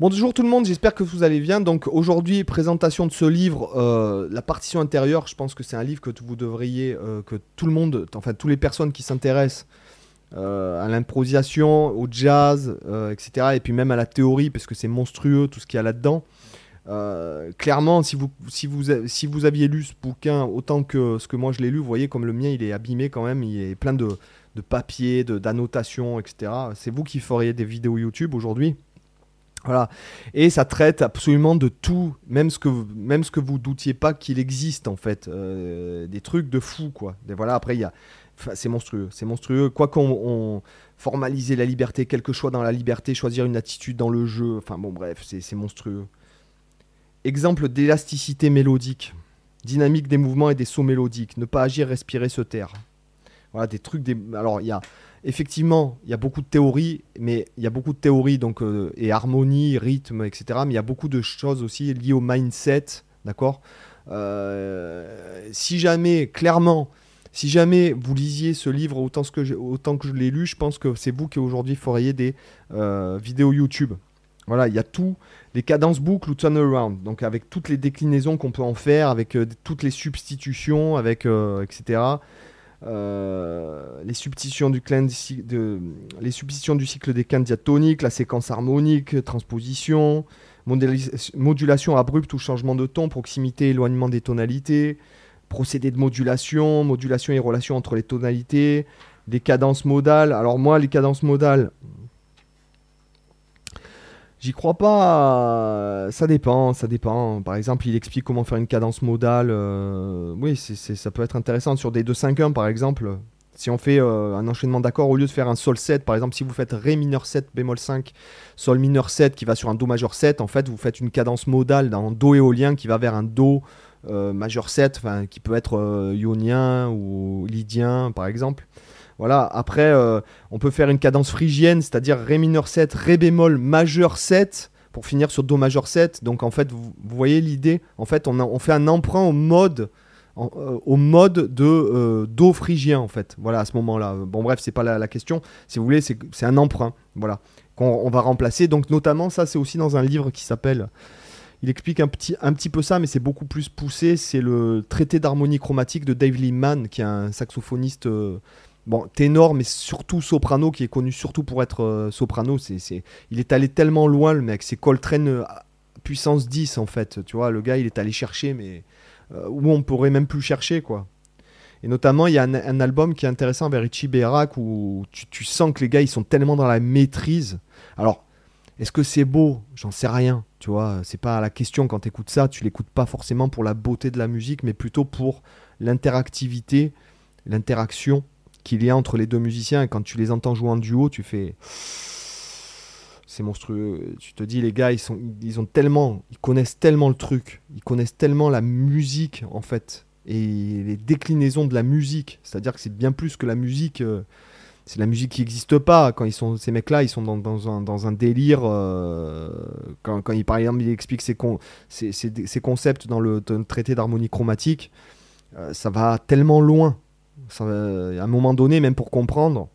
Bonjour tout le monde, j'espère que vous allez bien. Donc aujourd'hui, présentation de ce livre, euh, La partition intérieure. Je pense que c'est un livre que vous devriez, euh, que tout le monde, enfin toutes les personnes qui s'intéressent euh, à l'improvisation, au jazz, etc. Et puis même à la théorie, parce que c'est monstrueux tout ce qu'il y a là-dedans. clairement, si vous, si, vous, si vous aviez lu ce bouquin autant que ce que moi je l'ai lu, vous voyez comme le mien il est abîmé quand même, il est plein de, de papier, d'annotations, etc. C'est vous qui feriez des vidéos YouTube aujourd'hui. Voilà. Et ça traite absolument de tout, même ce que, même vous doutiez pas qu'il existe en fait. Euh, des trucs de fou quoi. Voilà, après il c'est monstrueux, c'est monstrueux. Quoi qu'on la liberté, quelque choix dans la liberté, choisir une attitude dans le jeu, enfin bon bref, c'est monstrueux. Exemple d'élasticité mélodique, dynamique des mouvements et des sauts mélodiques, ne pas agir, respirer, se taire. Voilà, des trucs. Alors, il y a effectivement, il y a beaucoup de théories, mais il y a beaucoup de théories donc euh, et harmonie, rythme, etc. Mais il y a beaucoup de choses aussi liées au mindset, d'accord? Euh, si jamais, clairement, si jamais vous lisiez ce livre autant, que, je, autant que je l'ai lu, je pense que c'est vous qui aujourd'hui feriez des euh, vidéos YouTube. Voilà, il y a tout, les cadences boucles ou turnaround, donc avec toutes les déclinaisons qu'on peut en faire, avec toutes les substitutions, avec etc. Euh, les substitutions du cycle des quintes diatoniques, la séquence harmonique, transposition, modulation abrupte ou changement de ton, proximité, éloignement des tonalités, procédé de modulation, modulation et relation entre les tonalités, des cadences modales. Alors moi, les cadences modales, J'y crois pas. Ça dépend, ça dépend. Par exemple, il explique comment faire une cadence modale. Euh, oui, ça peut être intéressant. Sur des 2-5-1, par exemple, si on fait euh, un enchaînement d'accords, au lieu de faire un Sol 7, par exemple, si vous faites Ré mineur 7, bémol 5, Sol mineur 7 qui va sur un Do majeur 7, en fait, vous faites une cadence modale dans Do éolien qui va vers un Do euh, majeur 7, qui peut être ionien ou lydien, par exemple. Voilà, après, euh, on peut faire une cadence phrygienne, c'est-à-dire Ré mineur 7, Ré bémol majeur 7, pour finir sur Do majeur 7. Donc en fait, vous, voyez l'idée En fait, on, fait un emprunt au mode, euh, de euh, Do phrygien, en fait. Voilà, à ce moment-là. Bon, bref, c'est pas la, question. Si vous voulez, c'est un emprunt. Voilà. Qu'on va remplacer. Donc notamment, ça, c'est aussi dans un livre qui s'appelle... Il explique un petit, peu ça, mais c'est beaucoup plus poussé. C'est le traité d'harmonie chromatique de Dave Liman, qui est un saxophoniste bon, ténor, mais surtout soprano, qui est connu surtout pour être euh, soprano. C'est, Il est allé tellement loin, le mec. C'est Coltrane euh, puissance 10, en fait. Tu vois, le gars, il est allé chercher, mais euh, où on pourrait même plus chercher, quoi. Et notamment, il y a un, album qui est intéressant avec Richie Berak où tu, sens que les gars, ils sont tellement dans la maîtrise. Alors, est-ce que c'est beau? J'en sais rien, tu vois. C'est pas la question quand tu écoutes ça. Tu l'écoutes pas forcément pour la beauté de la musique, mais plutôt pour l'interactivité, l'interaction qu'il y a entre les deux musiciens. Quand tu les entends jouer en duo, tu fais. C'est monstrueux. Tu te dis, les gars, ils, sont, ils ont tellement. Ils connaissent tellement le truc. Ils connaissent tellement la musique, en fait. Et les déclinaisons de la musique. C'est-à-dire que c'est bien plus que la musique. Euh, c'est la musique qui n'existe pas. Quand ils sont, ces mecs-là, ils sont dans, dans, un, dans un, délire. Euh, quand, quand il, par il explique ses, con, concepts dans le, traité d'harmonie chromatique, euh, ça va tellement loin à un moment donné, même pour comprendre,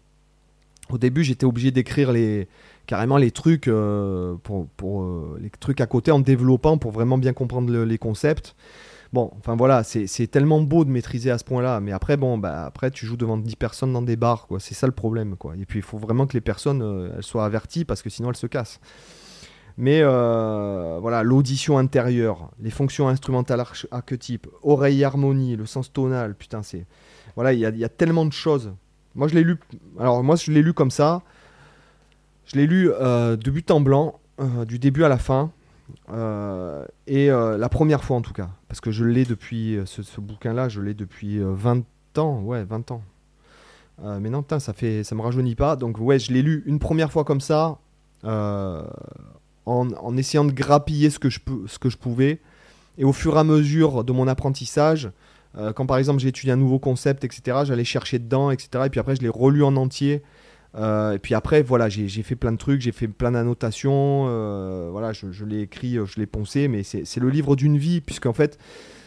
au début, j'étais obligé d'écrire carrément les trucs, euh, pour, euh, les trucs à côté en développant pour vraiment bien comprendre les concepts. Bon, enfin voilà, c'est tellement beau de maîtriser à ce point-là, mais après, bon, bah, après, tu joues devant 10 personnes dans des bars, quoi. C'est ça le problème, quoi. Et puis, il faut vraiment que les personnes euh, elles soient averties parce que sinon elles se cassent. Mais voilà, l'audition intérieure, les fonctions instrumentales archétypes, oreille harmonie, le sens tonal, putain, c'est voilà, il y, a tellement de choses. Moi, je l'ai lu. Alors, moi, je l'ai lu comme ça. Je l'ai lu euh, de but en blanc, euh, du début à la fin. Euh, et la première fois, en tout cas. Parce que je l'ai depuis. Ce, bouquin-là, je l'ai depuis 20 ans. Ouais, 20 ans. mais non, ça, fait, ça me rajeunit pas. Donc, ouais, je l'ai lu une première fois comme ça. En, en, essayant de grappiller ce que, je, ce que je pouvais. Et au fur et à mesure de mon apprentissage, euh, quand par exemple j'ai étudié un nouveau concept, etc., j'allais chercher dedans, etc. Et puis après, je l'ai relu en entier. Euh, et puis après, voilà, j'ai fait plein de trucs, j'ai fait plein d'annotations. Euh, voilà, je, l'ai écrit, je l'ai poncé, mais c'est le livre d'une vie, puisqu'en fait,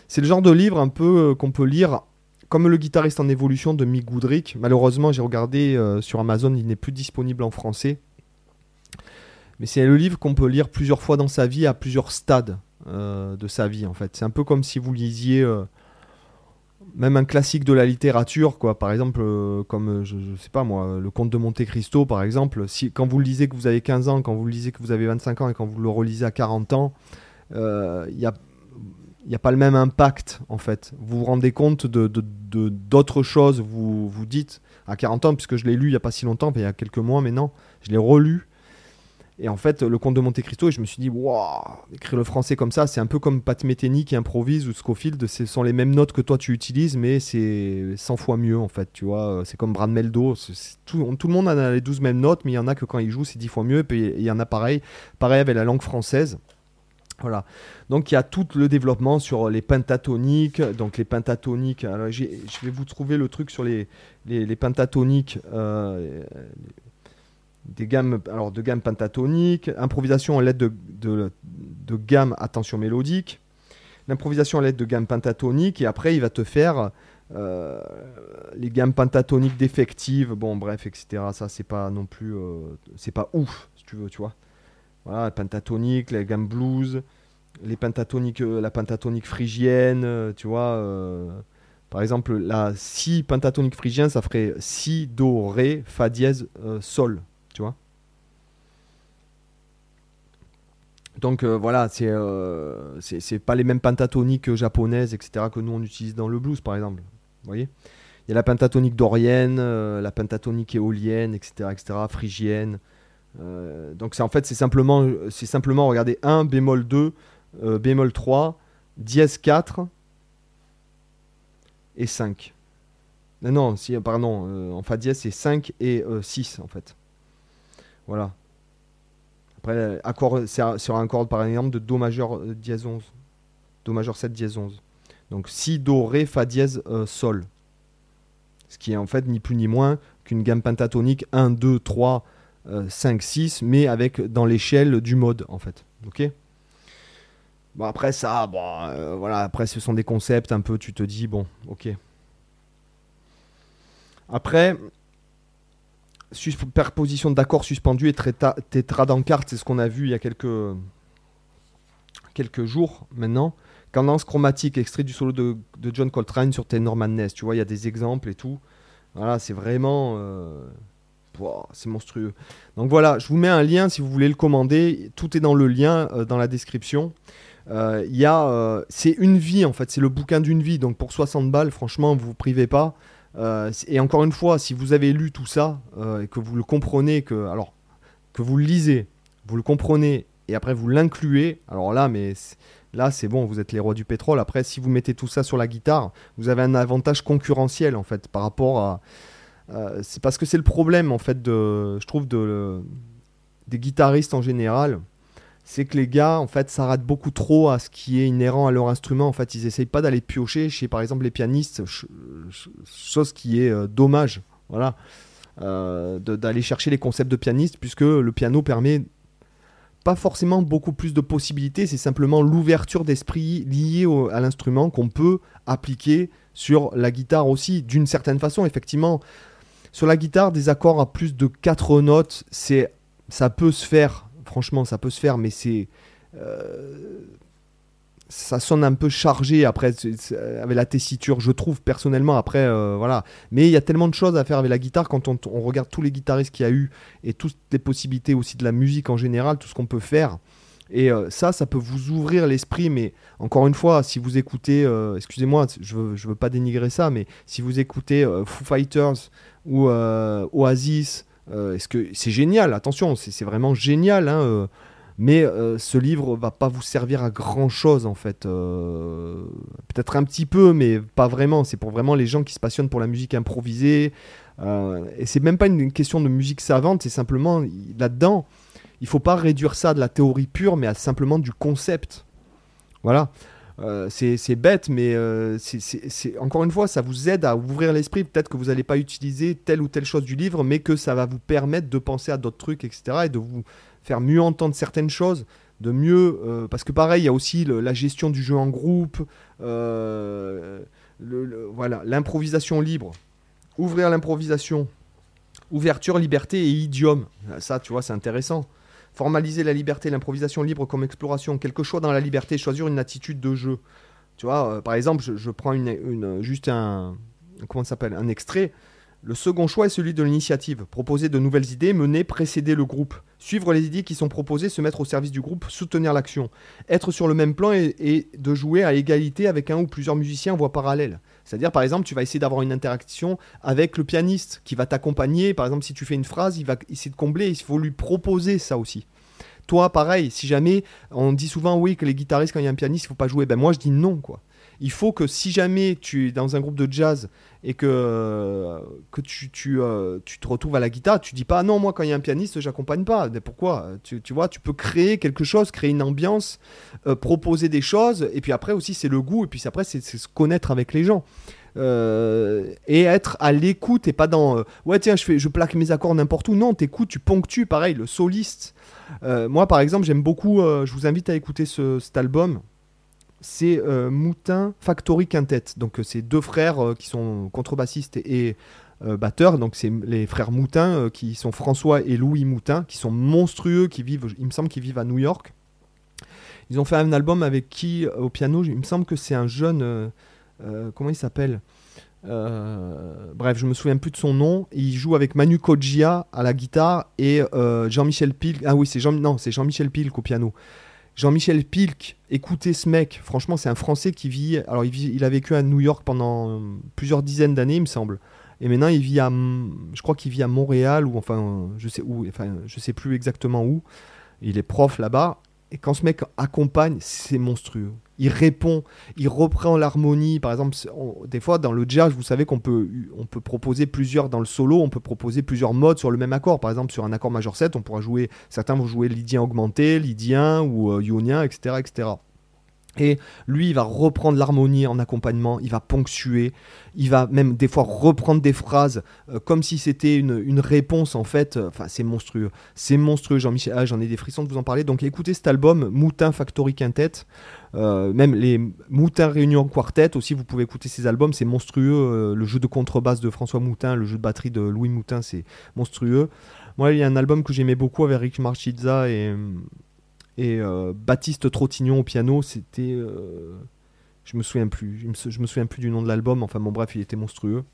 c'est le genre de livre un peu qu'on peut lire comme le guitariste en évolution de Mick Goodrick. Malheureusement, j'ai regardé sur Amazon, il n'est plus disponible en français. mais c'est le livre qu'on peut lire plusieurs fois dans sa vie, à plusieurs stades de sa vie, en fait. C'est un peu comme si vous lisiez même un classique de la littérature, quoi. Par exemple, euh, comme, je, je, sais pas moi, Le Comte de Monte Cristo, par exemple. Si, quand vous le lisez que vous avez 15 ans, quand vous le lisez que vous avez 25 ans et quand vous le relisez à 40 ans, il y a il n'y a pas le même impact en fait. Vous vous rendez compte de, d'autres choses, vous vous dites à 40 ans, puisque je l'ai lu il n'y a pas si longtemps, il y a quelques mois maintenant, je l'ai relu. Et en fait, le comte de Monte Cristo, et je me suis dit, waouh, écrire le français comme ça, c'est un peu comme Pat Metheny qui improvise ou Scofield, ce sont les mêmes notes que toi tu utilises, mais c'est 100 fois mieux en fait, tu vois. C'est comme Brad Meldo, tout, le monde a les 12 mêmes notes, mais il y en a que quand il joue, c'est 10 fois mieux, et puis il y en a pareil, pareil avec la langue française. Voilà. Donc il y a tout le développement sur les pentatoniques. Donc les pentatoniques. Alors je vais vous trouver le truc sur les, les, pentatoniques. Euh, des gammes, de gamme pentatonique, improvisation en l'aide de, de, de, gamme attention mélodique, l'improvisation en l'aide de gamme pentatonique, et après il va te faire euh, les gammes pentatoniques défectives, bon bref, etc. Ça c'est pas non plus, euh, c'est pas ouf, si tu veux, tu vois. Voilà, pentatonique, la gamme blues, les pentatoniques, euh, la pentatonique phrygienne, tu vois. Par exemple, la si pentatonique phrygien, ça ferait si, do, ré, fa dièse, sol, Donc voilà, c'est c'est pas les mêmes pentatoniques japonaises, etc., que nous on utilise dans le blues, par exemple. Il y a la pentatonique dorienne, la pentatonique éolienne, etc., etc., phrygienne. Euh, donc c'est en fait c'est simplement simplement regardez 1 bémol 2 euh, bémol 3 dièse 4 et 5. Non, pardon, euh, en fa dièse c'est 5 et 6 en fait. Voilà. Après, c'est sur un accord par exemple de Do majeur dièse 11. Do majeur 7 dièse 11. Donc si, Do, Ré, Fa dièse, Sol. Ce qui est en fait ni plus ni moins qu'une gamme pentatonique 1, 2, 3, 5, euh, 6, mais avec dans l'échelle du mode en fait. Ok? Bon après ça, bon, euh, voilà, après ce sont des concepts un peu, tu te dis, bon, ok. Après, superposition d'accords suspendus et tétradancarte, c'est ce qu'on a vu il y a quelques, quelques jours maintenant. Cadence chromatique, extrait du solo de, John Coltrane sur Tenor Madness. Tu vois, il y a des exemples et tout. Voilà, c'est vraiment... Euh, c'est monstrueux. Donc voilà, je vous mets un lien si vous voulez le commander. Tout est dans le lien, euh, dans la description. Euh, y a, c'est une vie en fait, c'est le bouquin d'une vie. Donc pour 60 balles, franchement, vous vous privez pas. Et encore une fois, si vous avez lu tout ça et que vous le comprenez, que alors que vous le lisez, vous le comprenez et après vous l'incluez, alors là, mais là c'est bon, vous êtes les rois du pétrole. Après, si vous mettez tout ça sur la guitare, vous avez un avantage concurrentiel en fait par rapport à euh, c'est parce que c'est le problème, en fait, de, je trouve, de, des guitaristes en général. C'est que les gars, en fait, s'arrêtent beaucoup trop à ce qui est inhérent à leur instrument. En fait, ils essayent pas d'aller piocher chez, par exemple, les pianistes, chose qui est euh, dommage. Voilà. Euh, d'aller chercher les concepts de pianiste, puisque le piano permet pas forcément beaucoup plus de possibilités, c'est simplement l'ouverture d'esprit liée à l'instrument qu'on peut appliquer sur la guitare aussi, d'une certaine façon. Effectivement, sur la guitare, des accords à plus de 4 notes, c'est ça peut se faire, franchement, ça peut se faire, mais c'est. Euh, ça sonne un peu chargé après avec la tessiture, je trouve personnellement. Après, euh, voilà. Mais il y a tellement de choses à faire avec la guitare quand on, regarde tous les guitaristes qu'il y a eu et toutes les possibilités aussi de la musique en général, tout ce qu'on peut faire. Et euh, ça, ça peut vous ouvrir l'esprit, mais encore une fois, si vous écoutez, excusez-moi, je veux, je veux pas dénigrer ça, mais si vous écoutez Foo Fighters ou euh, Oasis. Euh, est-ce que c'est génial? Attention, c'est vraiment génial. Hein, euh, mais ce livre va pas vous servir à grand chose en fait. Peut-être un petit peu, mais pas vraiment. C'est pour vraiment les gens qui se passionnent pour la musique improvisée. et c'est même pas une question de musique savante, c'est simplement là-dedans, il faut pas réduire ça de la théorie pure, mais à simplement du concept. Voilà. Euh, c'est bête, mais euh, c'est encore une fois, ça vous aide à ouvrir l'esprit. Peut-être que vous n'allez pas utiliser telle ou telle chose du livre, mais que ça va vous permettre de penser à d'autres trucs, etc. Et de vous faire mieux entendre certaines choses, de mieux. Euh, parce que pareil, il y a aussi la gestion du jeu en groupe, voilà, l'improvisation libre. Ouvrir l'improvisation. Ouverture, liberté et idiome. Ça, tu vois, c'est intéressant. Formaliser la liberté, l'improvisation libre comme exploration, quelque chose dans la liberté, choisir une attitude de jeu. Tu vois, euh, par exemple, je, prends une, juste un, comment s'appelle, un extrait. Le second choix est celui de l'initiative. Proposer de nouvelles idées, mener, précéder le groupe. Suivre les idées qui sont proposées, se mettre au service du groupe, soutenir l'action. Être sur le même plan et, de jouer à égalité avec un ou plusieurs musiciens en voie parallèle. C'est-à-dire, par exemple, tu vas essayer d'avoir une interaction avec le pianiste qui va t'accompagner. Par exemple, si tu fais une phrase, il va essayer de combler. Il faut lui proposer ça aussi. Toi, pareil, si jamais on dit souvent oui que les guitaristes, quand il y a un pianiste, il faut pas jouer. Ben moi, je dis non, quoi il faut que si jamais tu es dans un groupe de jazz et que, que tu, tu, euh, tu te retrouves à la guitare, tu dis pas non, moi quand il y a un pianiste, j'accompagne pas. Pourquoi? Tu, tu, vois, tu peux créer quelque chose, créer une ambiance, euh, proposer des choses, et puis après aussi c'est le goût, et puis après c'est se connaître avec les gens. Euh, et être à l'écoute et pas dans ouais tiens je fais je plaque mes accords n'importe où non t'écoutes tu ponctues pareil le soliste moi par exemple j'aime beaucoup je vous invite à écouter ce, cet album c'est euh, Moutin Factory Quintet. Donc, euh, c'est deux frères euh, qui sont contrebassistes et, batteurs. Donc, c'est les frères Moutin qui sont François et Louis Moutin, qui sont monstrueux, qui vivent, il me semble qu'ils vivent à New York. Ils ont fait un album avec qui au piano Il me semble que c'est un jeune. comment il s'appelle bref, je me souviens plus de son nom. Il joue avec Manu Kojia à la guitare et Jean-Michel Pilk. Ah oui, c'est Jean-Michel Pilk au piano. Jean-Michel Pilk, écoutez ce mec, franchement c'est un Français qui vit, alors il, a vécu à New York pendant euh, plusieurs dizaines d'années il me semble, et maintenant il vit à, je crois qu'il vit à Montréal ou enfin je sais où, enfin je sais plus exactement où, il est prof là-bas, et quand ce mec accompagne, c'est monstrueux. Il répond, il reprend l'harmonie. Par exemple, des fois dans le jazz, vous savez qu'on peut, on peut proposer plusieurs dans le solo, on peut proposer plusieurs modes sur le même accord. Par exemple, sur un accord majeur 7, on pourra jouer, certains vont jouer lydien augmenté, lydien ou euh, ionien, etc., etc. Et lui, il va reprendre l'harmonie en accompagnement, il va ponctuer, il va même des fois reprendre des phrases euh, comme si c'était une, réponse en fait. Euh, enfin, c'est monstrueux. C'est monstrueux, Jean-Michel. Ah, j'en ai des frissons de vous en parler. Donc écoutez cet album, Moutin Factory Quintet. Euh, même les Moutin Réunion Quartet aussi, vous pouvez écouter ces albums, c'est monstrueux. le jeu de contrebasse de François Moutin, le jeu de batterie de Louis Moutin, c'est monstrueux. Moi, il y a un album que j'aimais beaucoup avec Rick Marchizza et et euh, Baptiste Trottignon au piano, c'était. Euh, je me souviens plus. Je me, souviens plus du nom de l'album. Enfin, bon, bref, il était monstrueux.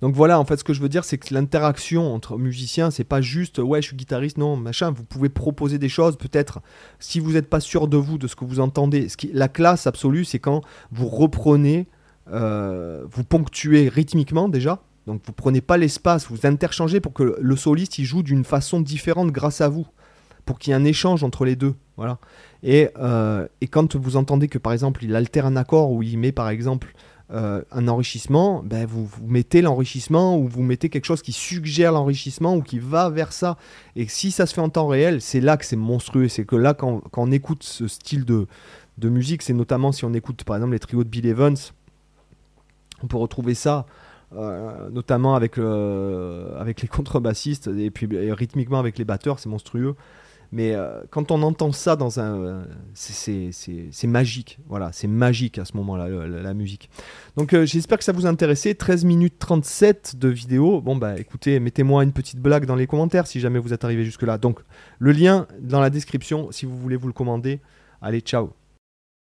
Donc voilà, en fait, ce que je veux dire, c'est que l'interaction entre musiciens, c'est pas juste ouais, je suis guitariste, non, machin. Vous pouvez proposer des choses, peut-être. Si vous n'êtes pas sûr de vous, de ce que vous entendez, ce qui, la classe absolue, c'est quand vous reprenez, euh, vous ponctuez rythmiquement déjà. Donc vous prenez pas l'espace, vous interchangez pour que le soliste il joue d'une façon différente grâce à vous pour qu'il y ait un échange entre les deux. Voilà. Et, euh, et, quand vous entendez que par exemple il altère un accord ou il met par exemple euh, un enrichissement, ben vous, vous mettez l'enrichissement ou vous mettez quelque chose qui suggère l'enrichissement ou qui va vers ça. Et si ça se fait en temps réel, c'est là que c'est monstrueux. C'est que là, quand, quand, on écoute ce style de, de musique, c'est notamment si on écoute par exemple les trios de Bill Evans, on peut retrouver ça. Euh, notamment avec, avec les contrebassistes et puis rythmiquement avec les batteurs, c'est monstrueux. Mais euh, quand on entend ça dans un. c'est magique. Voilà, c'est magique à ce moment-là, la, musique. Donc euh, j'espère que ça vous a intéressé. 13 minutes 37 de vidéo. Bon, bah écoutez, mettez-moi une petite blague dans les commentaires si jamais vous êtes arrivé jusque-là. Donc le lien dans la description si vous voulez vous le commander. Allez, ciao